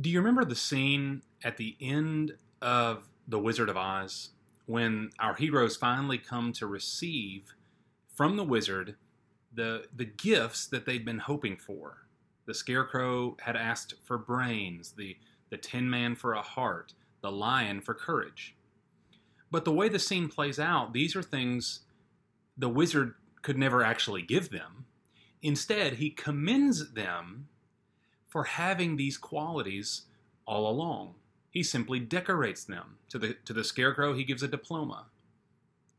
Do you remember the scene at the end of The Wizard of Oz when our heroes finally come to receive from the wizard the the gifts that they'd been hoping for? The scarecrow had asked for brains, the the tin man for a heart, the lion for courage. But the way the scene plays out, these are things the wizard could never actually give them. Instead, he commends them for having these qualities all along. He simply decorates them. To the, to the scarecrow, he gives a diploma.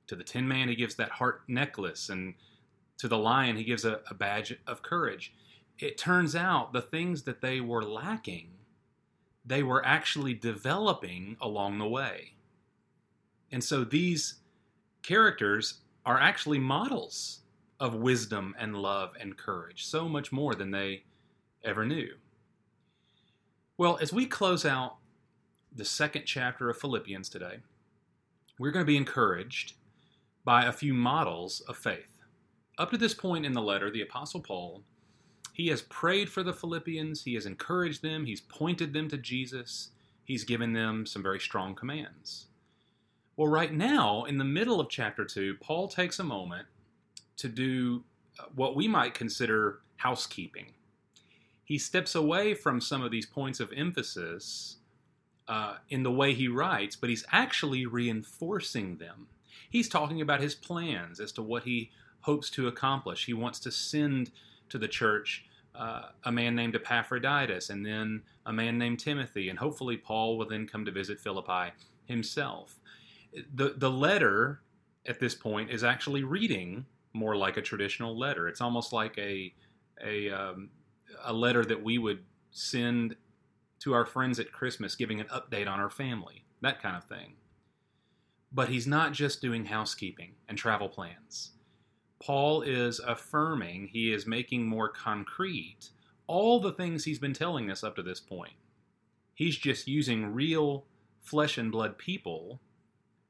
To the tin man, he gives that heart necklace. And to the lion, he gives a, a badge of courage. It turns out the things that they were lacking, they were actually developing along the way. And so these characters are actually models of wisdom and love and courage, so much more than they ever knew. Well, as we close out the second chapter of Philippians today, we're going to be encouraged by a few models of faith. Up to this point in the letter, the Apostle Paul, he has prayed for the Philippians, he has encouraged them, he's pointed them to Jesus, he's given them some very strong commands. Well, right now, in the middle of chapter 2, Paul takes a moment to do uh, what we might consider housekeeping. He steps away from some of these points of emphasis uh, in the way he writes, but he's actually reinforcing them. He's talking about his plans as to what he hopes to accomplish. He wants to send to the church uh, a man named Epaphroditus and then a man named Timothy, and hopefully Paul will then come to visit Philippi himself the the letter at this point is actually reading more like a traditional letter. It's almost like a a um, a letter that we would send to our friends at Christmas, giving an update on our family, that kind of thing. But he's not just doing housekeeping and travel plans. Paul is affirming, he is making more concrete all the things he's been telling us up to this point. He's just using real flesh and blood people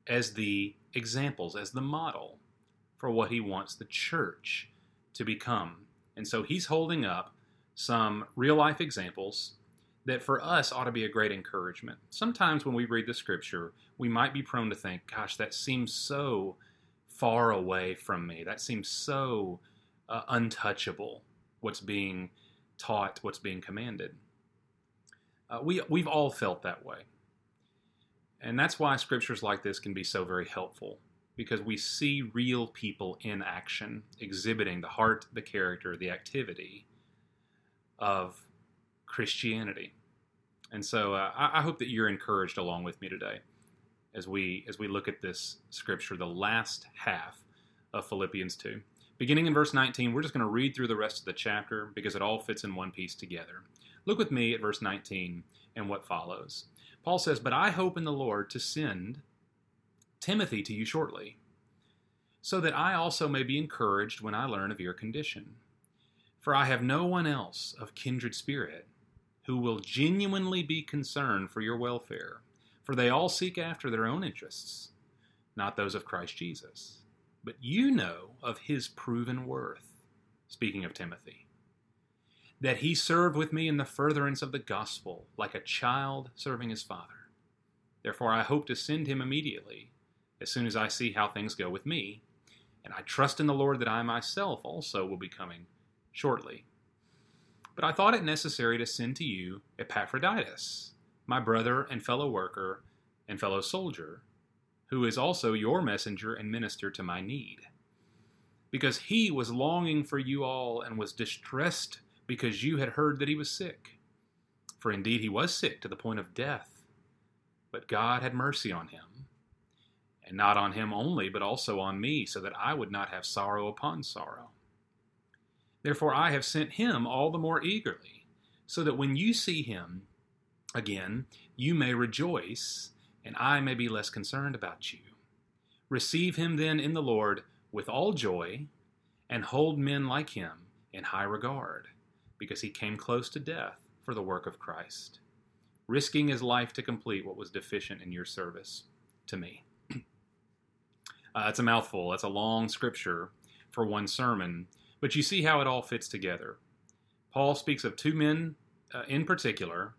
as the examples, as the model for what he wants the church to become. And so he's holding up some real life examples that for us ought to be a great encouragement. Sometimes when we read the scripture, we might be prone to think, gosh, that seems so far away from me. That seems so uh, untouchable, what's being taught, what's being commanded. Uh, we, we've all felt that way. And that's why scriptures like this can be so very helpful because we see real people in action, exhibiting the heart, the character, the activity of Christianity. And so uh, I, I hope that you're encouraged along with me today as we as we look at this scripture, the last half of Philippians 2. Beginning in verse 19, we're just going to read through the rest of the chapter because it all fits in one piece together. Look with me at verse 19 and what follows. Paul says, But I hope in the Lord to send Timothy to you shortly, so that I also may be encouraged when I learn of your condition. For I have no one else of kindred spirit who will genuinely be concerned for your welfare, for they all seek after their own interests, not those of Christ Jesus. But you know of his proven worth, speaking of Timothy that he served with me in the furtherance of the gospel, like a child serving his father. Therefore, I hope to send him immediately, as soon as I see how things go with me, and I trust in the Lord that I myself also will be coming shortly. But I thought it necessary to send to you Epaphroditus, my brother and fellow worker and fellow soldier, who is also your messenger and minister to my need. Because he was longing for you all and was distressed because you had heard that he was sick. For indeed he was sick to the point of death. But God had mercy on him, and not on him only, but also on me, so that I would not have sorrow upon sorrow. Therefore I have sent him all the more eagerly, so that when you see him again, you may rejoice, and I may be less concerned about you. Receive him then in the Lord with all joy, and hold men like him in high regard because he came close to death for the work of Christ, risking his life to complete what was deficient in your service to me. uh, a mouthful. That's a long scripture for one sermon, but you see how it all fits together. Paul speaks of two men uh, in particular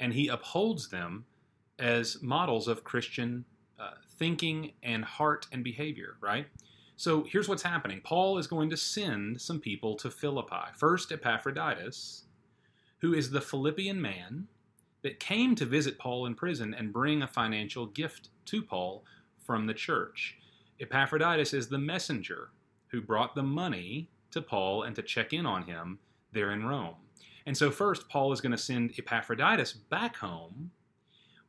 and he upholds them as models of Christian uh, thinking and heart and behavior, right? So here's what's happening Paul is going to send some people to Philippi. First, Epaphroditus, who is the Philippian man that came to visit Paul in prison and bring a financial gift to Paul from the church. Epaphroditus is the messenger who brought the money to Paul and to check in on him there in Rome. And so, first, Paul is going to send Epaphroditus back home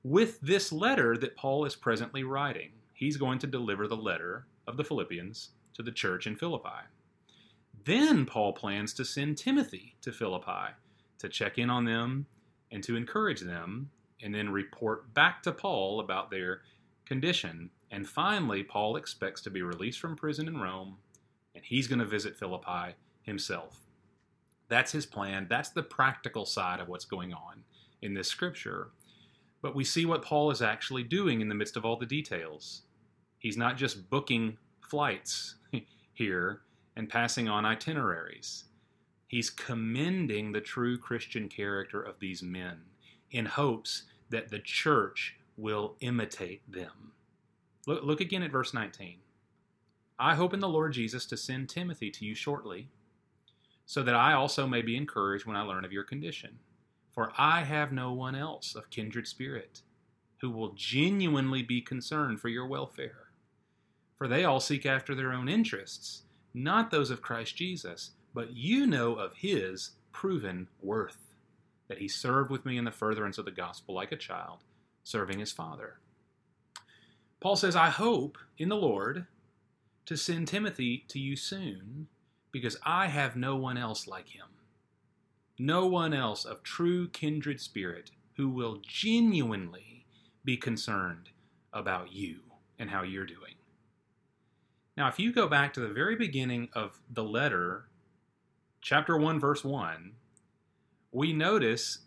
with this letter that Paul is presently writing. He's going to deliver the letter of the Philippians to the church in Philippi. Then Paul plans to send Timothy to Philippi to check in on them and to encourage them, and then report back to Paul about their condition. And finally, Paul expects to be released from prison in Rome, and he's going to visit Philippi himself. That's his plan. That's the practical side of what's going on in this scripture. But we see what Paul is actually doing in the midst of all the details. He's not just booking flights here and passing on itineraries. He's commending the true Christian character of these men in hopes that the church will imitate them. Look, look again at verse 19. I hope in the Lord Jesus to send Timothy to you shortly, so that I also may be encouraged when I learn of your condition. For I have no one else of kindred spirit who will genuinely be concerned for your welfare. For they all seek after their own interests, not those of Christ Jesus, but you know of his proven worth, that he served with me in the furtherance of the gospel like a child, serving his father. Paul says, I hope in the Lord to send Timothy to you soon, because I have no one else like him no one else of true kindred spirit who will genuinely be concerned about you and how you're doing. Now, if you go back to the very beginning of the letter, chapter 1, verse 1, we notice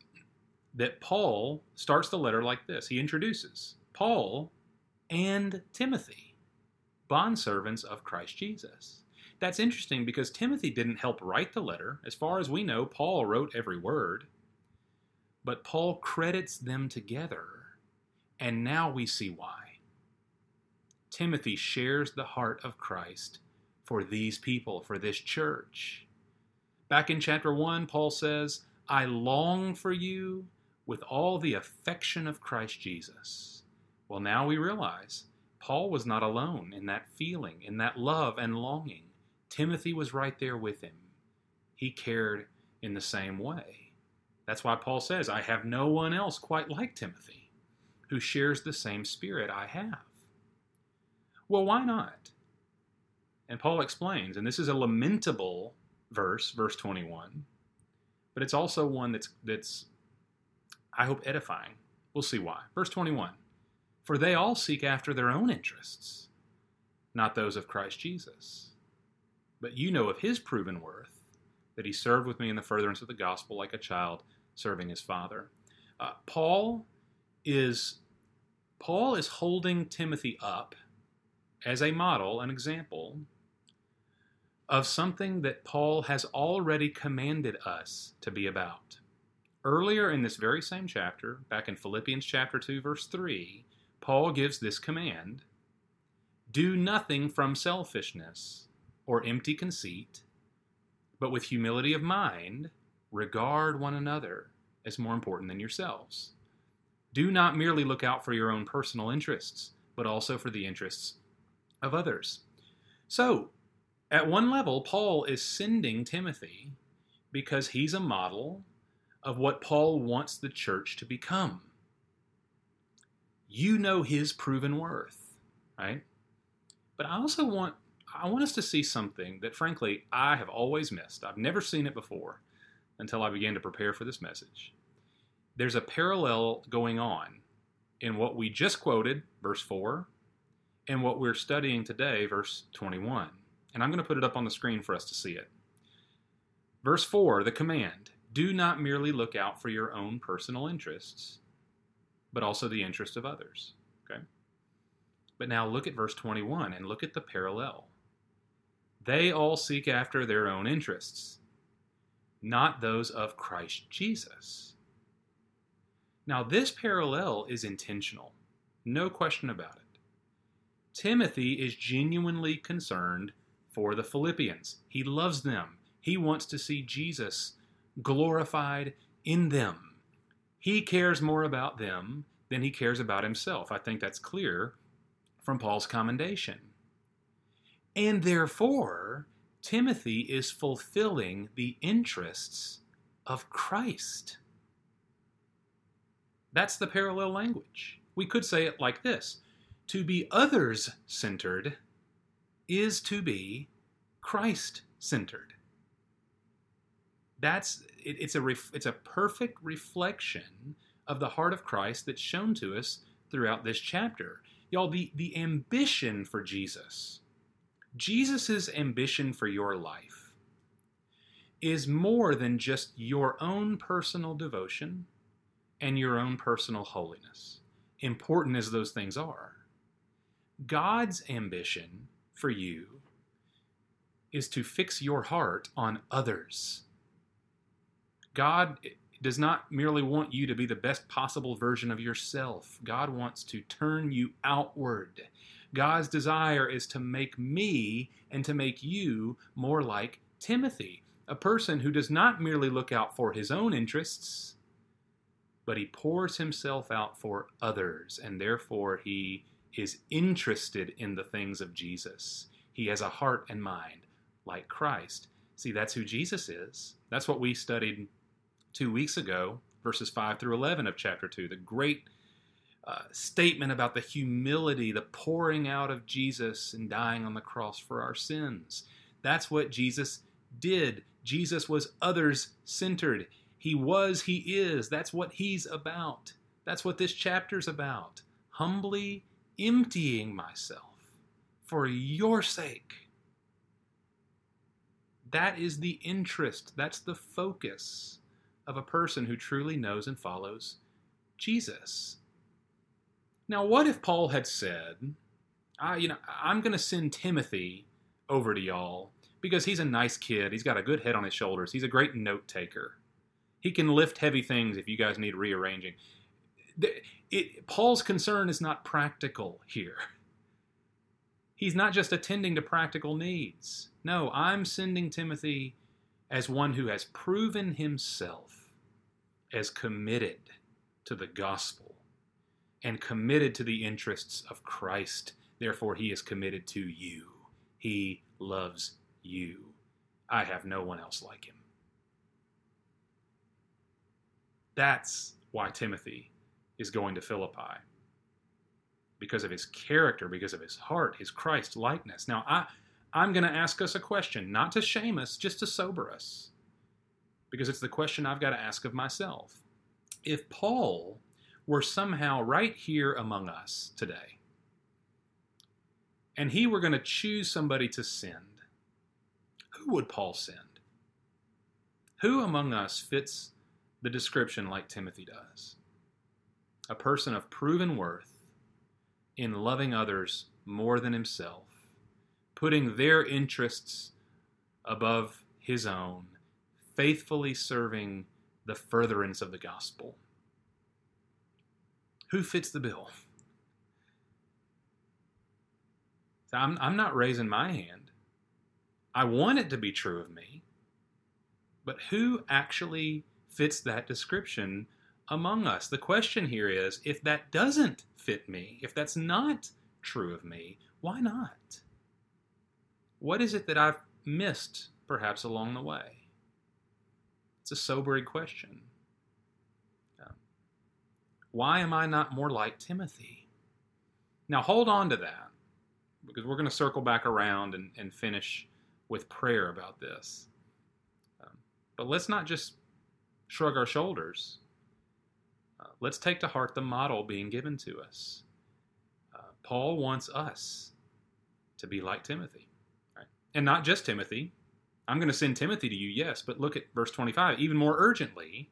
that Paul starts the letter like this. He introduces Paul and Timothy, bondservants of Christ Jesus that's interesting because Timothy didn't help write the letter. As far as we know, Paul wrote every word. But Paul credits them together, and now we see why. Timothy shares the heart of Christ for these people, for this church. Back in chapter 1, Paul says, I long for you with all the affection of Christ Jesus. Well, now we realize Paul was not alone in that feeling, in that love and longing. Timothy was right there with him. He cared in the same way. That's why Paul says, I have no one else quite like Timothy who shares the same spirit I have. Well, why not? And Paul explains, and this is a lamentable verse, verse 21, but it's also one that's, that's I hope, edifying. We'll see why. Verse 21 For they all seek after their own interests, not those of Christ Jesus but you know of his proven worth, that he served with me in the furtherance of the gospel like a child serving his father. Uh, Paul is Paul is holding Timothy up as a model, an example of something that Paul has already commanded us to be about. Earlier in this very same chapter, back in Philippians chapter 2 verse 3, Paul gives this command, do nothing from selfishness or empty conceit, but with humility of mind, regard one another as more important than yourselves. Do not merely look out for your own personal interests, but also for the interests of others. So, at one level, Paul is sending Timothy because he's a model of what Paul wants the church to become. You know his proven worth, right? But I also want I want us to see something that, frankly, I have always missed. I've never seen it before until I began to prepare for this message. There's a parallel going on in what we just quoted, verse 4, and what we're studying today, verse 21. And I'm going to put it up on the screen for us to see it. Verse 4, the command do not merely look out for your own personal interests, but also the interest of others. Okay? But now look at verse 21 and look at the parallel. They all seek after their own interests, not those of Christ Jesus. Now, this parallel is intentional, no question about it. Timothy is genuinely concerned for the Philippians. He loves them. He wants to see Jesus glorified in them. He cares more about them than he cares about himself. I think that's clear from Paul's commendation. And therefore, Timothy is fulfilling the interests of Christ. That's the parallel language. We could say it like this To be others centered is to be Christ centered. That's it, it's a ref, it's a perfect reflection of the heart of Christ that's shown to us throughout this chapter. Y'all, the, the ambition for Jesus, Jesus' ambition for your life, is more than just your own personal devotion and your own personal holiness, important as those things are. God's ambition for you is to fix your heart on others. God does not merely want you to be the best possible version of yourself. God wants to turn you outward. God's desire is to make me and to make you more like Timothy, a person who does not merely look out for his own interests, but he pours himself out for others, and therefore he is interested in the things of Jesus. He has a heart and mind like Christ. See, that's who Jesus is. That's what we studied two weeks ago, verses 5 through 11 of chapter 2, the great uh, statement about the humility, the pouring out of Jesus and dying on the cross for our sins. That's what Jesus did. Jesus was others centered. He was, He is. That's what He's about. That's what this chapter's about. Humbly emptying myself for your sake. That is the interest, that's the focus of a person who truly knows and follows Jesus. Now, what if Paul had said, I, you know, I'm going to send Timothy over to y'all because he's a nice kid. He's got a good head on his shoulders. He's a great note taker. He can lift heavy things if you guys need rearranging. It, it, Paul's concern is not practical here. He's not just attending to practical needs. No, I'm sending Timothy as one who has proven himself as committed to the gospel and committed to the interests of Christ. Therefore, he is committed to you. He loves you. I have no one else like him. That's why Timothy is going to Philippi. Because of his character, because of his heart, his Christ likeness. Now, I, I'm going to ask us a question, not to shame us, just to sober us. Because it's the question I've got to ask of myself. If Paul were somehow right here among us today, and he were going to choose somebody to send, who would Paul send? Who among us fits the description like Timothy does? A person of proven worth in loving others more than himself putting their interests above his own, faithfully serving the furtherance of the gospel. Who fits the bill? I'm, I'm not raising my hand. I want it to be true of me. But who actually fits that description among us? The question here is if that doesn't fit me, if that's not true of me, why not? What is it that I've missed, perhaps, along the way? It's a sobering question. why am I not more like Timothy? Now, hold on to that, because we're going to circle back around and, and finish with prayer about this. Um, but let's not just shrug our shoulders. Uh, let's take to heart the model being given to us. Uh, Paul wants us to be like Timothy. And not just Timothy. I'm going to send Timothy to you, yes, but look at verse 25. Even more urgently,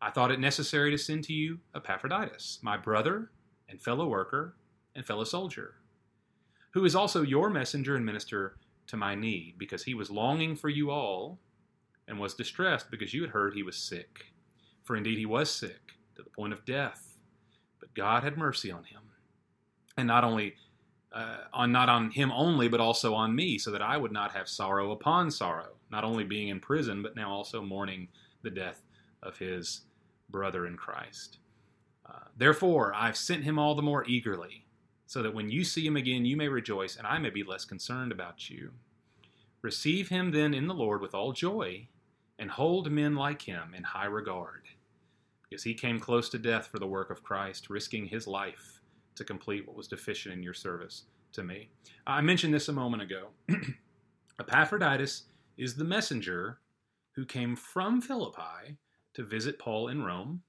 I thought it necessary to send to you Epaphroditus, my brother and fellow worker and fellow soldier, who is also your messenger and minister to my need, because he was longing for you all and was distressed because you had heard he was sick. For indeed he was sick to the point of death. But God had mercy on him. And not only uh, on not on him only, but also on me, so that I would not have sorrow upon sorrow, not only being in prison, but now also mourning the death of his brother in Christ. Uh, Therefore, I've sent him all the more eagerly, so that when you see him again, you may rejoice, and I may be less concerned about you. Receive him then in the Lord with all joy, and hold men like him in high regard, because he came close to death for the work of Christ, risking his life to complete what was deficient in your service to me. I mentioned this a moment ago. Epaphroditus is the messenger who came from Philippi to visit Paul in Rome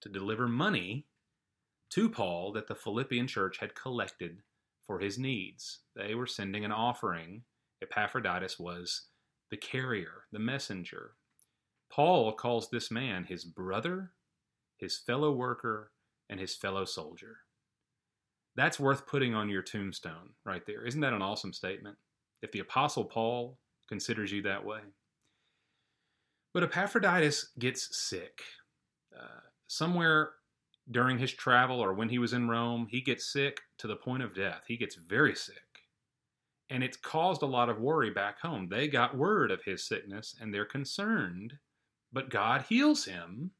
to deliver money to Paul that the Philippian church had collected for his needs. They were sending an offering. Epaphroditus was the carrier, the messenger. Paul calls this man his brother, his fellow worker, and his fellow soldier. That's worth putting on your tombstone right there. Isn't that an awesome statement? If the Apostle Paul considers you that way. But Epaphroditus gets sick. Uh, somewhere during his travel or when he was in Rome, he gets sick to the point of death. He gets very sick. And it's caused a lot of worry back home. They got word of his sickness and they're concerned, but God heals him.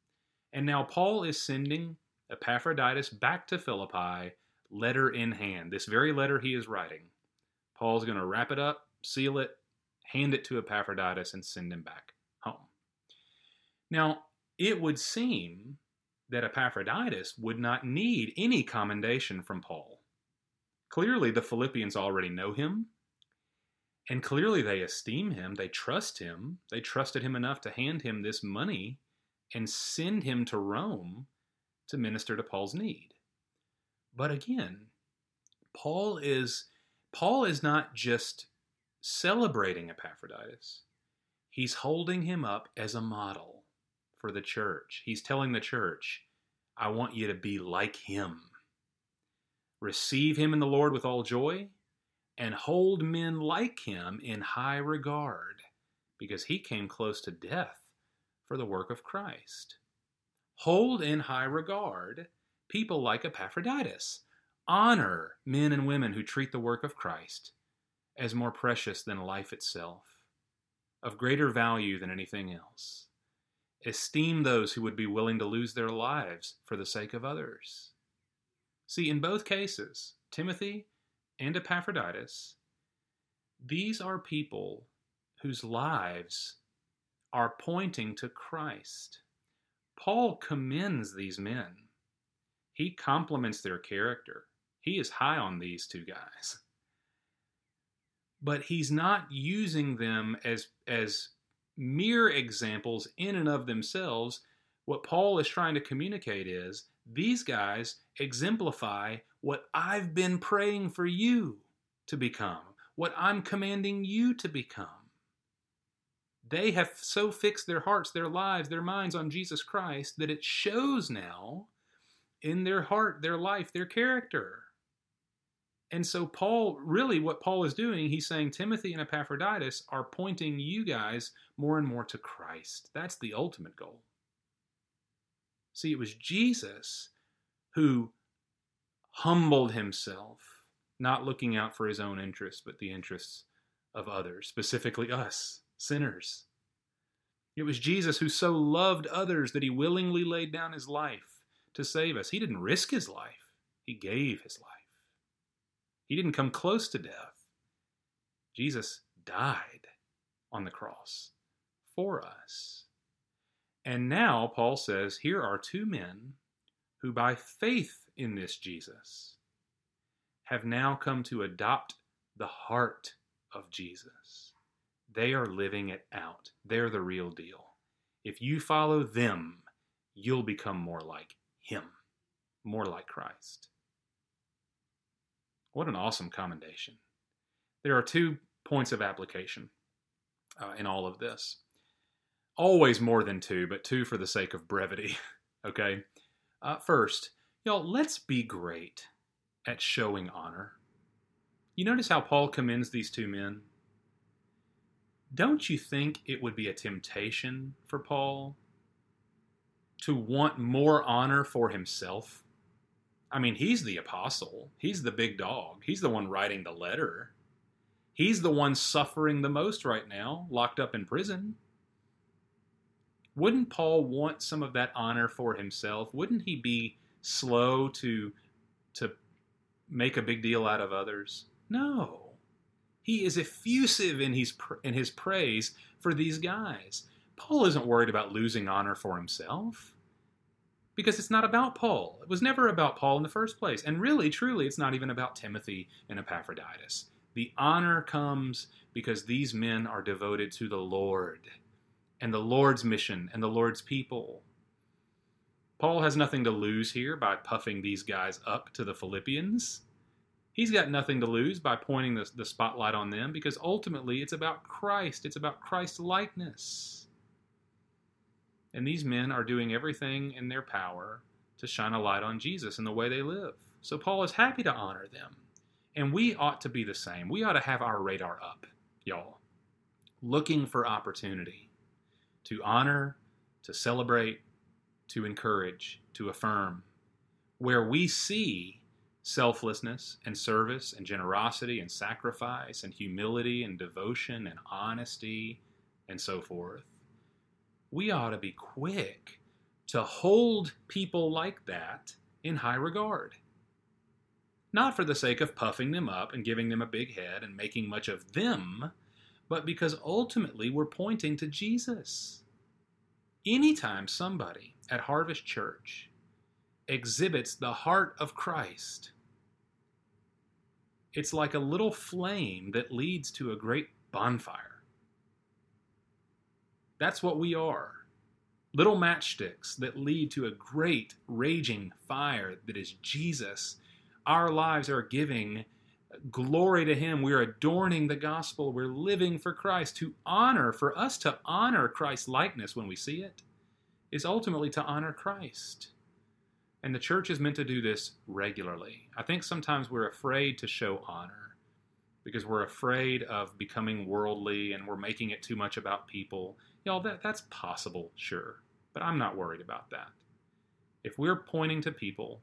And now Paul is sending Epaphroditus back to Philippi letter in hand. This very letter he is writing. Paul's going to wrap it up, seal it, hand it to Epaphroditus, and send him back home. Now, it would seem that Epaphroditus would not need any commendation from Paul. Clearly, the Philippians already know him, and clearly they esteem him, they trust him, they trusted him enough to hand him this money and send him to Rome to minister to Paul's need. But again, Paul is Paul is not just celebrating Epaphroditus. He's holding him up as a model for the church. He's telling the church, I want you to be like him. Receive him in the Lord with all joy and hold men like him in high regard because he came close to death for the work of Christ. Hold in high regard people like Epaphroditus. Honor men and women who treat the work of Christ as more precious than life itself, of greater value than anything else. Esteem those who would be willing to lose their lives for the sake of others. See, in both cases, Timothy and Epaphroditus, these are people whose lives are pointing to Christ. Paul commends these men he compliments their character. He is high on these two guys. But he's not using them as as mere examples in and of themselves. What Paul is trying to communicate is these guys exemplify what I've been praying for you to become, what I'm commanding you to become. They have so fixed their hearts, their lives, their minds on Jesus Christ that it shows now in their heart, their life, their character. And so, Paul, really, what Paul is doing, he's saying Timothy and Epaphroditus are pointing you guys more and more to Christ. That's the ultimate goal. See, it was Jesus who humbled himself, not looking out for his own interests, but the interests of others, specifically us, sinners. It was Jesus who so loved others that he willingly laid down his life to save us. He didn't risk his life, he gave his life. He didn't come close to death. Jesus died on the cross for us. And now, Paul says, here are two men who, by faith in this Jesus, have now come to adopt the heart of Jesus. They are living it out. They're the real deal. If you follow them, you'll become more like him, more like Christ. What an awesome commendation. There are two points of application uh, in all of this. Always more than two, but two for the sake of brevity. okay? Uh, first, y'all, let's be great at showing honor. You notice how Paul commends these two men? Don't you think it would be a temptation for Paul to want more honor for himself. I mean, he's the apostle, he's the big dog, he's the one writing the letter. He's the one suffering the most right now, locked up in prison. Wouldn't Paul want some of that honor for himself? Wouldn't he be slow to to make a big deal out of others? No. He is effusive in his in his praise for these guys. Paul isn't worried about losing honor for himself because it's not about Paul. It was never about Paul in the first place. And really, truly, it's not even about Timothy and Epaphroditus. The honor comes because these men are devoted to the Lord and the Lord's mission and the Lord's people. Paul has nothing to lose here by puffing these guys up to the Philippians. He's got nothing to lose by pointing the, the spotlight on them because ultimately it's about Christ. It's about Christ's likeness. And these men are doing everything in their power to shine a light on Jesus and the way they live. So Paul is happy to honor them. And we ought to be the same. We ought to have our radar up, y'all, looking for opportunity to honor, to celebrate, to encourage, to affirm. Where we see selflessness and service and generosity and sacrifice and humility and devotion and honesty and so forth, we ought to be quick to hold people like that in high regard not for the sake of puffing them up and giving them a big head and making much of them, but because ultimately we're pointing to Jesus. Anytime somebody at Harvest Church exhibits the heart of Christ, it's like a little flame that leads to a great bonfire. That's what we are. Little matchsticks that lead to a great raging fire that is Jesus our lives are giving glory to Him. We're adorning the gospel. We're living for Christ. To honor, for us to honor Christ's likeness when we see it, is ultimately to honor Christ. And the church is meant to do this regularly. I think sometimes we're afraid to show honor because we're afraid of becoming worldly and we're making it too much about people. Y'all, that, that's possible, sure, but I'm not worried about that. If we're pointing to people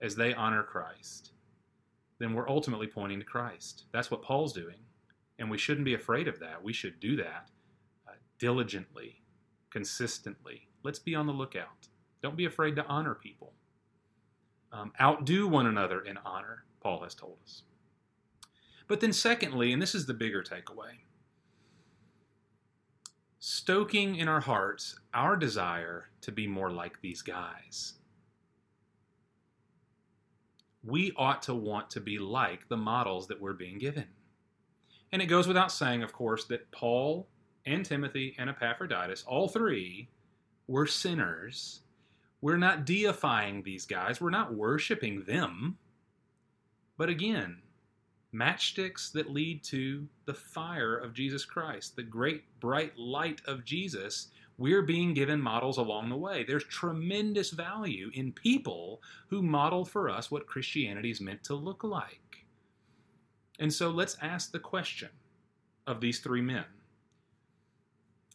as they honor Christ, then we're ultimately pointing to Christ. That's what Paul's doing. And we shouldn't be afraid of that. We should do that uh, diligently, consistently. Let's be on the lookout. Don't be afraid to honor people. Um, outdo one another in honor, Paul has told us. But then, secondly, and this is the bigger takeaway stoking in our hearts our desire to be more like these guys we ought to want to be like the models that we're being given. And it goes without saying, of course, that Paul and Timothy and Epaphroditus, all three, were sinners. We're not deifying these guys, we're not worshiping them. But again, matchsticks that lead to the fire of Jesus Christ, the great bright light of Jesus we're being given models along the way. There's tremendous value in people who model for us what Christianity is meant to look like. And so let's ask the question of these three men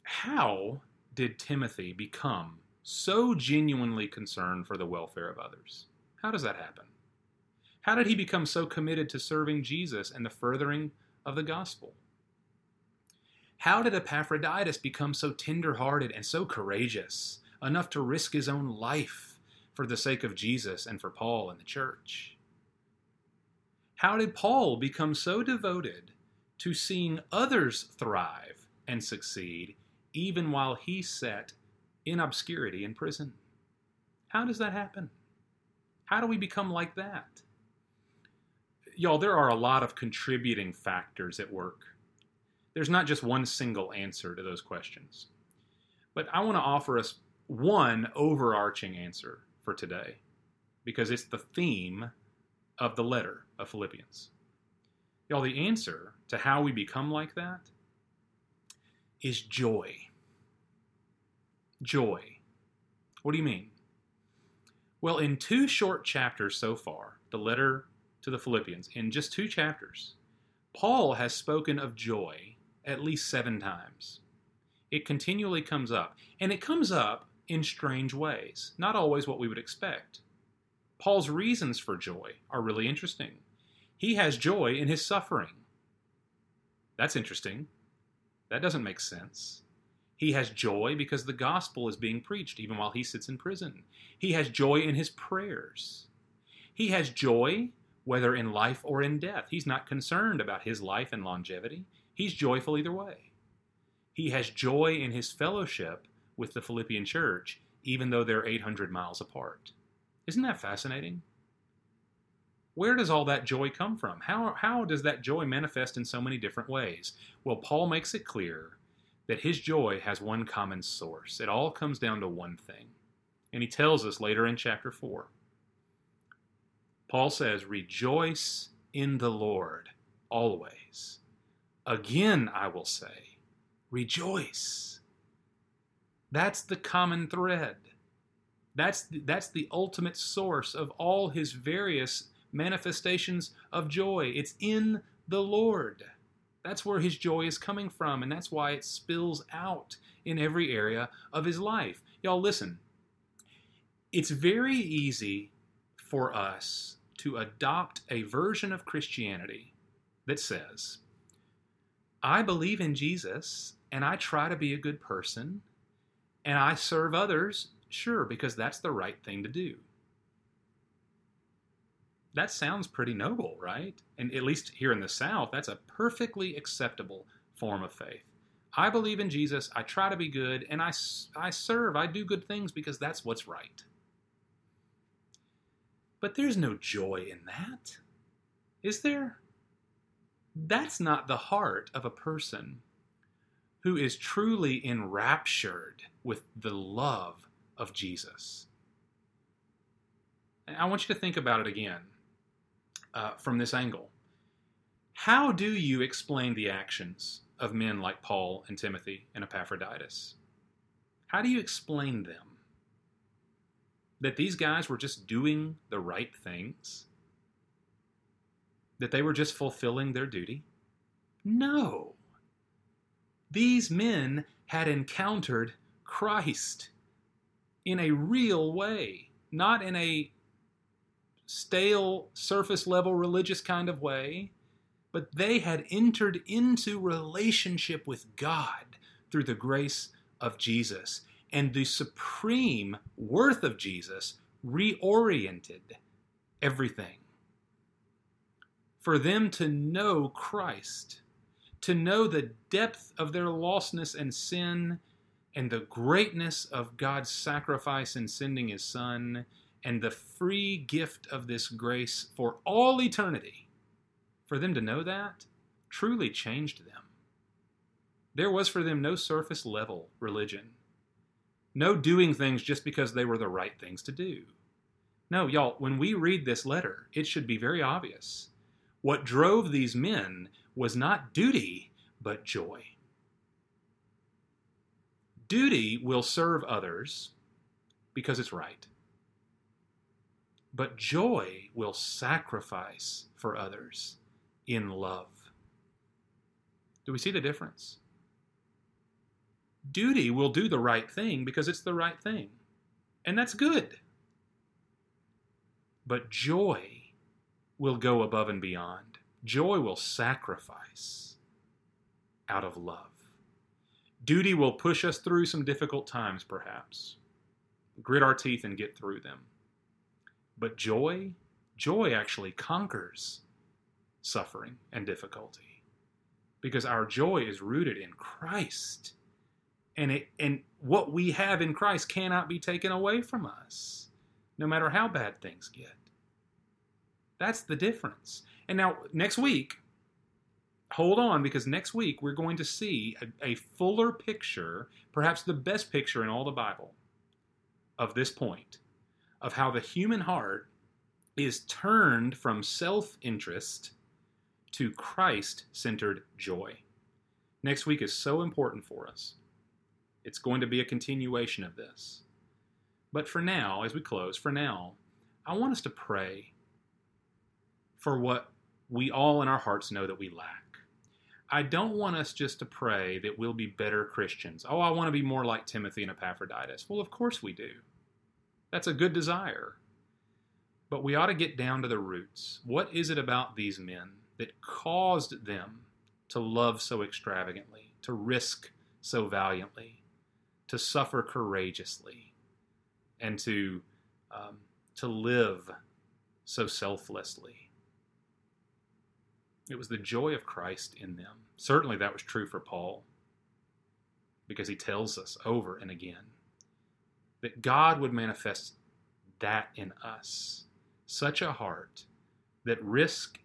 How did Timothy become so genuinely concerned for the welfare of others? How does that happen? How did he become so committed to serving Jesus and the furthering of the gospel? How did Epaphroditus become so tender-hearted and so courageous, enough to risk his own life for the sake of Jesus and for Paul and the church? How did Paul become so devoted to seeing others thrive and succeed even while he sat in obscurity in prison? How does that happen? How do we become like that? Y'all, there are a lot of contributing factors at work there's not just one single answer to those questions. But I want to offer us one overarching answer for today because it's the theme of the letter of Philippians. Y'all, the answer to how we become like that is joy. Joy. What do you mean? Well, in two short chapters so far, the letter to the Philippians, in just two chapters, Paul has spoken of joy at least seven times. It continually comes up. And it comes up in strange ways, not always what we would expect. Paul's reasons for joy are really interesting. He has joy in his suffering. That's interesting. That doesn't make sense. He has joy because the gospel is being preached even while he sits in prison. He has joy in his prayers. He has joy whether in life or in death. He's not concerned about his life and longevity. He's joyful either way. He has joy in his fellowship with the Philippian church, even though they're 800 miles apart. Isn't that fascinating? Where does all that joy come from? How, how does that joy manifest in so many different ways? Well, Paul makes it clear that his joy has one common source. It all comes down to one thing. And he tells us later in chapter 4. Paul says, Rejoice in the Lord always. Again, I will say, rejoice. That's the common thread. That's the, that's the ultimate source of all his various manifestations of joy. It's in the Lord. That's where his joy is coming from, and that's why it spills out in every area of his life. Y'all, listen. It's very easy for us to adopt a version of Christianity that says, I believe in Jesus and I try to be a good person and I serve others, sure, because that's the right thing to do. That sounds pretty noble, right? And at least here in the South, that's a perfectly acceptable form of faith. I believe in Jesus, I try to be good, and I, I serve, I do good things because that's what's right. But there's no joy in that. Is there? That's not the heart of a person who is truly enraptured with the love of Jesus. I want you to think about it again uh, from this angle. How do you explain the actions of men like Paul and Timothy and Epaphroditus? How do you explain them? That these guys were just doing the right things? that they were just fulfilling their duty? No. These men had encountered Christ in a real way, not in a stale, surface level religious kind of way, but they had entered into relationship with God through the grace of Jesus. And the supreme worth of Jesus reoriented everything for them to know Christ, to know the depth of their lostness and sin, and the greatness of God's sacrifice in sending His Son, and the free gift of this grace for all eternity, for them to know that truly changed them. There was for them no surface level religion, no doing things just because they were the right things to do. No, y'all, when we read this letter, it should be very obvious what drove these men was not duty, but joy. Duty will serve others because it's right, but joy will sacrifice for others in love. Do we see the difference? Duty will do the right thing because it's the right thing, and that's good. But joy will go above and beyond. Joy will sacrifice out of love. Duty will push us through some difficult times, perhaps, grit our teeth and get through them. But joy, joy actually conquers suffering and difficulty because our joy is rooted in Christ. And, it, and what we have in Christ cannot be taken away from us, no matter how bad things get. That's the difference. And now, next week, hold on, because next week we're going to see a, a fuller picture, perhaps the best picture in all the Bible, of this point of how the human heart is turned from self interest to Christ centered joy. Next week is so important for us. It's going to be a continuation of this. But for now, as we close, for now, I want us to pray for what we all in our hearts know that we lack. I don't want us just to pray that we'll be better Christians. Oh, I want to be more like Timothy and Epaphroditus. Well, of course we do. That's a good desire. But we ought to get down to the roots. What is it about these men that caused them to love so extravagantly, to risk so valiantly, to suffer courageously, and to um, to live so selflessly? It was the joy of Christ in them. Certainly, that was true for Paul, because he tells us over and again that God would manifest that in us such a heart that risk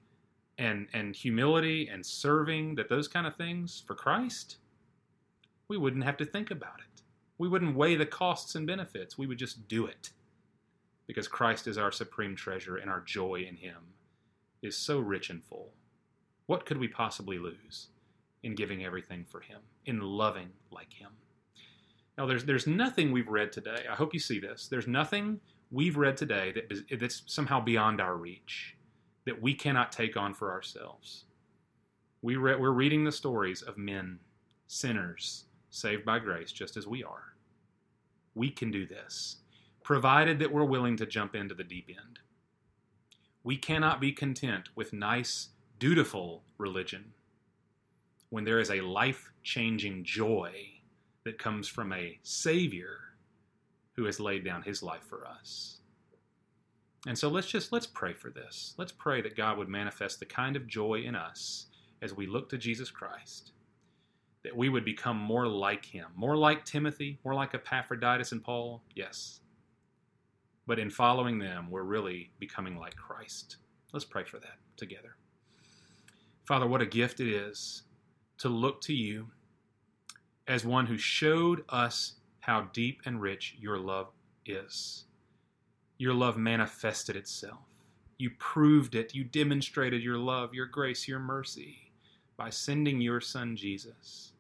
and and humility and serving that those kind of things for Christ we wouldn't have to think about it we wouldn't weigh the costs and benefits. We would just do it. Because Christ is our supreme treasure and our joy in him is so rich and full. What could we possibly lose in giving everything for him in loving like him? Now there's there's nothing we've read today. I hope you see this. There's nothing we've read today that is, that's somehow beyond our reach, that we cannot take on for ourselves. We re- we're reading the stories of men, sinners, saved by grace, just as we are. We can do this, provided that we're willing to jump into the deep end. We cannot be content with nice, dutiful religion when there is a life changing joy that comes from a Savior who has laid down his life for us. And so let's just let's pray for this. Let's pray that God would manifest the kind of joy in us as we look to Jesus Christ. That we would become more like him, more like Timothy, more like Epaphroditus and Paul, yes. But in following them, we're really becoming like Christ. Let's pray for that together. Father, what a gift it is to look to you as one who showed us how deep and rich your love is. Your love manifested itself. You proved it. You demonstrated your love, your grace, your mercy by sending your Son Jesus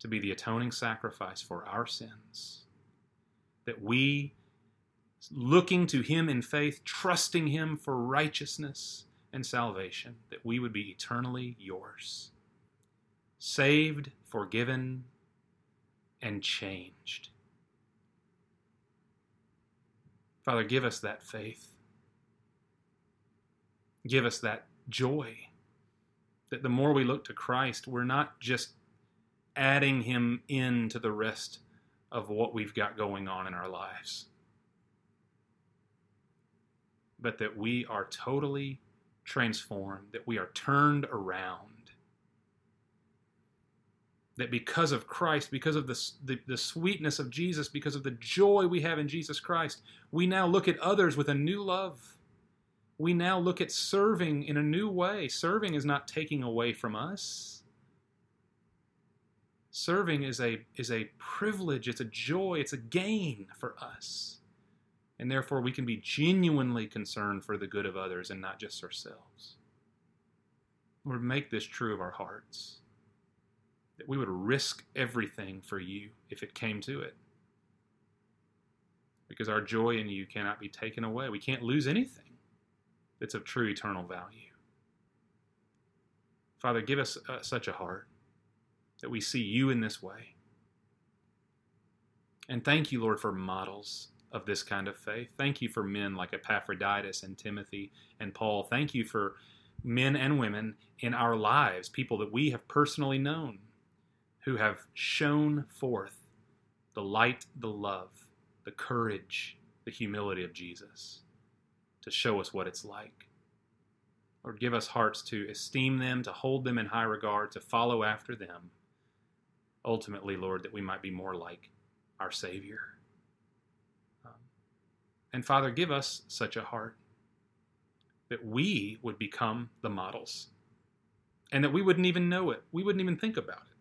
to be the atoning sacrifice for our sins. That we, looking to Him in faith, trusting Him for righteousness and salvation, that we would be eternally yours. Saved, forgiven, and changed. Father, give us that faith. Give us that joy that the more we look to Christ, we're not just adding him into the rest of what we've got going on in our lives, but that we are totally transformed, that we are turned around that because of Christ, because of the, the, the, sweetness of Jesus, because of the joy we have in Jesus Christ, we now look at others with a new love. We now look at serving in a new way. Serving is not taking away from us. Serving is a, is a privilege, it's a joy, it's a gain for us. And therefore, we can be genuinely concerned for the good of others and not just ourselves. Lord, make this true of our hearts that we would risk everything for you if it came to it. Because our joy in you cannot be taken away. We can't lose anything that's of true eternal value. Father, give us uh, such a heart that we see you in this way. And thank you, Lord, for models of this kind of faith. Thank you for men like Epaphroditus and Timothy and Paul. Thank you for men and women in our lives, people that we have personally known who have shown forth the light, the love, the courage, the humility of Jesus to show us what it's like. Lord, give us hearts to esteem them, to hold them in high regard, to follow after them. Ultimately, Lord, that we might be more like our Savior. Um, and Father, give us such a heart that we would become the models and that we wouldn't even know it. We wouldn't even think about it.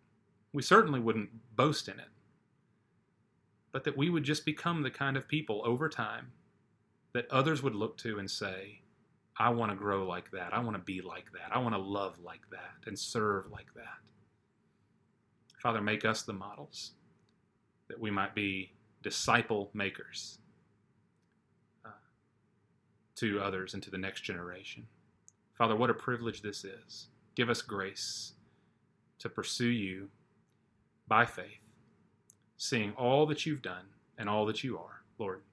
We certainly wouldn't boast in it. But that we would just become the kind of people over time that others would look to and say, I want to grow like that. I want to be like that. I want to love like that and serve like that. Father, make us the models that we might be disciple makers uh, to others and to the next generation. Father, what a privilege this is. Give us grace to pursue you by faith, seeing all that you've done and all that you are. Lord,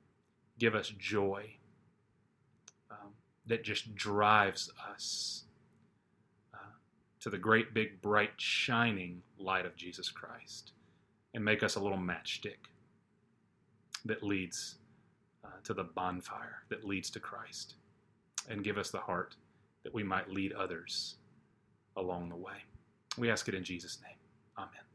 give us joy um, that just drives us uh, to the great, big, bright, shining light of Jesus Christ and make us a little matchstick that leads uh, to the bonfire that leads to Christ. And give us the heart that we might lead others along the way. We ask it in Jesus' name. Amen.